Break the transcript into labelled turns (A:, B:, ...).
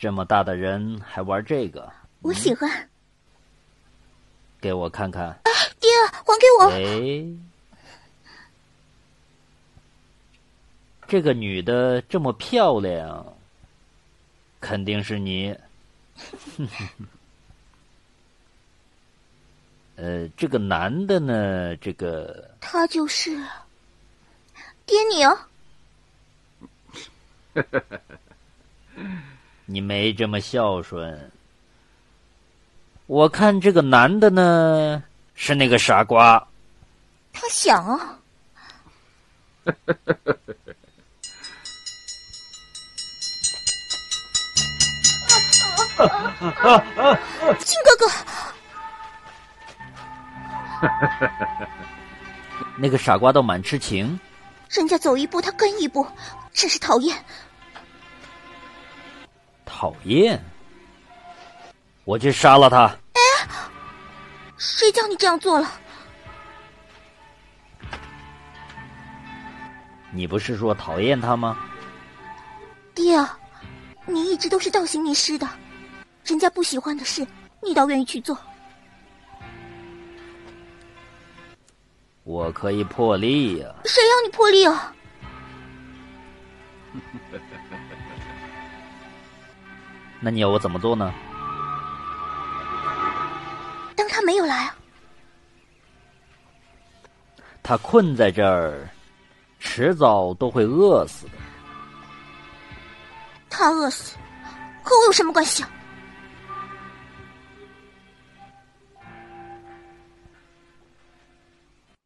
A: 这么大的人还玩这个？
B: 我喜欢。
A: 给我看看。
B: 爹，还给我。
A: 哎，这个女的这么漂亮，肯定是你。呃，这个男的呢？这个
B: 他就是爹你啊。
A: 你没这么孝顺。我看这个男的呢，是那个傻瓜。
B: 他想啊。亲哥哥。
A: 那个傻瓜倒蛮痴情。
B: 人家走一步，他跟一步，真是讨厌。
A: 讨厌。我去杀了他！
B: 哎，谁叫你这样做了？
A: 你不是说讨厌他吗？
B: 爹，你一直都是倒行逆施的，人家不喜欢的事，你倒愿意去做。
A: 我可以破例呀！
B: 谁要你破例啊？
A: 那你要我怎么做呢？
B: 当他没有来啊！
A: 他困在这儿，迟早都会饿死的。
B: 他饿死，和我有什么关系啊？